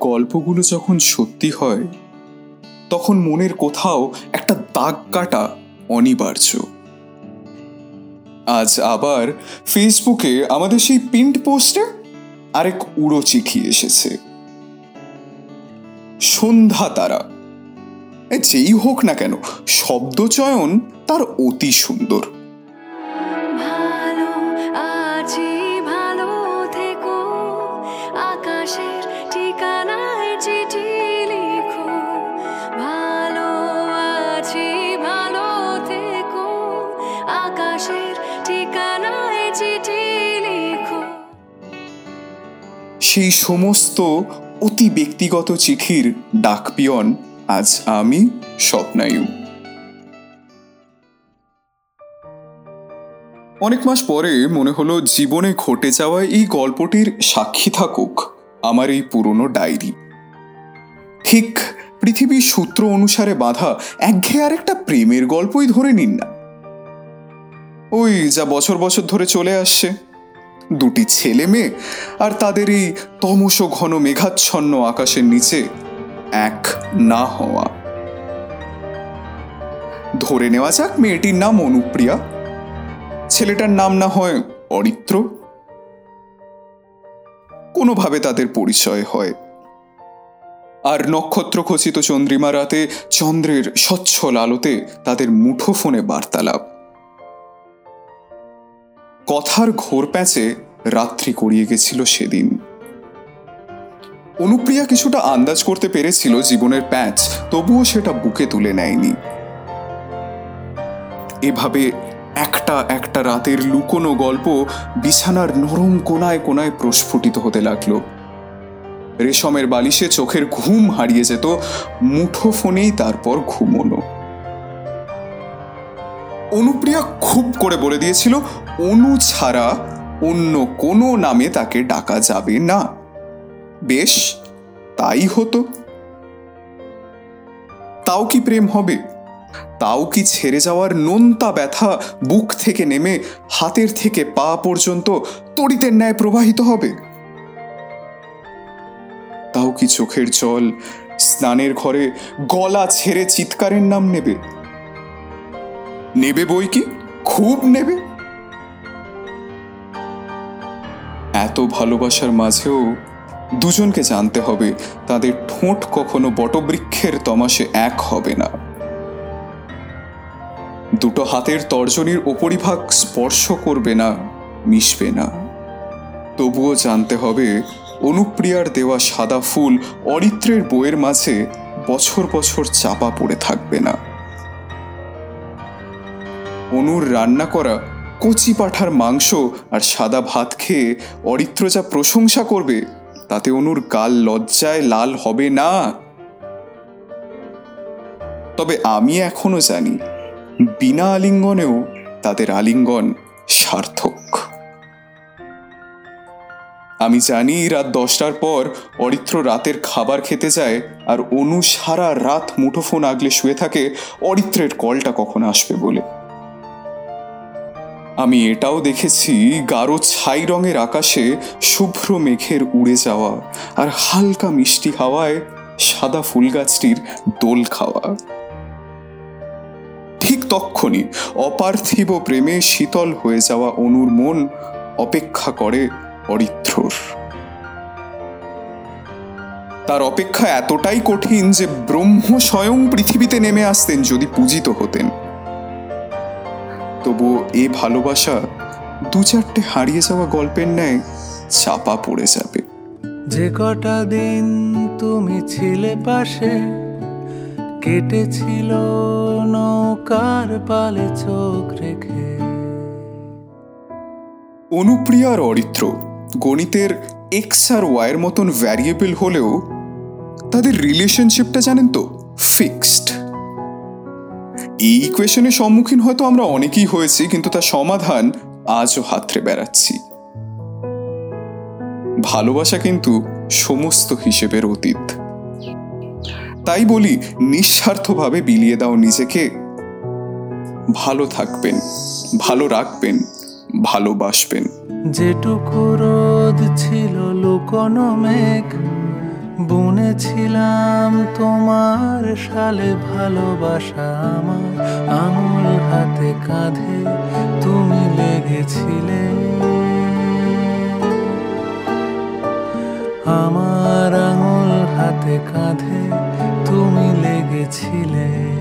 গল্পগুলো যখন সত্যি হয়, তখন মনের কোথাও একটা দাগ কাটা অনিবার্য। আজ আবার ফেসবুকে আমাদের সেই পিন্ট পোস্টে আরেক উড়ো চিঠি এসেছে। সন্ধ্যা তারা। যেই হোক না কেন, শব্দচয়ন তার অতি সুন্দর। সেই সমস্ত অতি ব্যক্তিগত চিঠির ডাকপিয়ন আজ আমি, স্বপ্নায়ু। অনেক মাস পরে মনে হলো জীবনে ঘটে যাওয়া এই গল্পটির সাক্ষী থাকুক আমার এই পুরনো ডায়েরি। ঠিক পৃথিবীর সূত্র অনুসারে বাঁধা একঘেয়ে আর একটা প্রেমের গল্পই ধরে নিন না। ওই যা বছর বছর ধরে চলে আসছে। দুটি ছেলে মেয়ে আর তাদের এই তমস ঘন মেঘাচ্ছন্ন আকাশের নিচে এক না হওয়া। ধরে নেওয়া যাক মেয়েটির নাম অনুপ্রিয়া। ছেলেটার নাম না হয় অরিত্র। কোনোভাবে তাদের পরিচয় হয়। আর নক্ষত্র খচিত চন্দ্রিমা রাতে চন্দ্রের স্বচ্ছল আলোতে তাদের মুঠোফোনে বার্তালাপ। কথার ঘোর প্যাঁচে রাত্রি করিয়ে গেছিল সেদিন। অনুপ্রিয়া কিছুটা আন্দাজ করতে পেরেছিল জীবনের প্যাঁচ, তবুও সেটা বুকে তুলে নেয়নি। এভাবে একটা একটা রাতের লুকোনো গল্প বিছানার নরম কোনায় কোনায় প্রস্ফুটিত হতে লাগল। রেশমের বালিশে চোখের ঘুম হারিয়ে যেত মুঠো ফোনেই তারপর ঘুমোনো অনুপ্রিয়া খুব করে বলে দিয়েছিল, অনু ছাড়া অন্য কোনো নামে তাকে ডাকা যাবে না। বেশ, তাই হতো। তাও কি প্রেম হবে? তাও কি ছেড়ে যাওয়ার নোনতা ব্যথা বুক থেকে নেমে হাতের থেকে পা পর্যন্ত তড়িতের ন্যায় প্রবাহিত হবে? কি চোখের জল? স্নানের ঘরে গলা ছেড়ে চিৎকারের নাম নেবে। নেবে বই কি? খুব নেবে। এত ভালোবাসার মাঝেও দুজনকে জানতে হবে, তাদের ঠোঁট কখনো বটবৃক্ষের তমাশে এক হবে না। দুটো হাতের তর্জনীর ওপরিভাগ স্পর্শ করবে না, মিশবে না। তবুও জানতে হবে অনুপ্রিয়ার দেওয়া সাদা ফুল অরিত্রের বইয়ের মাঝে বছর বছর চাপা পড়ে থাকবে না। অনুর রান্না করা কচি পাঠার মাংস আর সাদা ভাত খেয়ে অরিত্র যা প্রশংসা করবে, তাতে অনুর গাল লজ্জায় লাল হবে না। তবে আমি এখনও জানি, বিনা আলিঙ্গনেও তাদের আলিঙ্গন সার্থক। আমি জানি রাত দশটার পর অরিত্র রাতের খাবার খেতে যায় আর অনু সারা রাত মুঠোফোন আগলে শুয়ে থাকে অরিত্রের কলটা কখন আসবে বলে। আমি এটাও দেখেছি গাঢ় ছাই রঙের আকাশে শুভ্র মেঘের উড়ে যাওয়া আর হালকা মিষ্টি হাওয়ায় সাদা ফুল গাছটির দোল খাওয়া। ঠিক তক্ষণি অপার্থিব প্রেমে শীতল হয়ে যাওয়া অনুর মন অপেক্ষা করে অরিত্রর তার অপেক্ষা এতটাই কঠিন যে ব্রহ্ম স্বয়ং পৃথিবীতে নেমে আসতেন যদি পূজিত হতেন। তবুও এ ভালোবাসা দু চারটে হারিয়ে যাওয়া গল্পের ন্যায় চাপা পড়ে যাবে। যে কটা দিন তুমি ছিলে পাশে কেটেছিল নৌকার পালে চোখ রেখে। অনুপ্রিয়ার অরিত্র গণিতের এক্স আর ওয়াইয়ের মতন ভ্যারিয়েবল হলেও তাদের রিলেশনশিপটা জানেন তো ফিক্সড এই ইকুয়েশনের সম্মুখীন হয়তো আমরা অনেকেই হয়েছি, কিন্তু তার সমাধান আজও হাতরে বেড়াচ্ছি। ভালোবাসা কিন্তু সমস্ত হিসেবের অতীত। তাই বলি, নিঃস্বার্থভাবে বিলিয়ে দাও নিজেকে। ভালো থাকবেন, ভালো রাখবেন, ভালোবাসবেন। যেটুকু রোদ ছিল লুকোনো মেঘ, বুনেছিলাম তোমার সালে ভালোবাসা আমার। আঙুল হাতে কাঁধে তুমি লেগেছিলে। আমার আঙুল হাতে কাঁধে তুমি লেগেছিলে।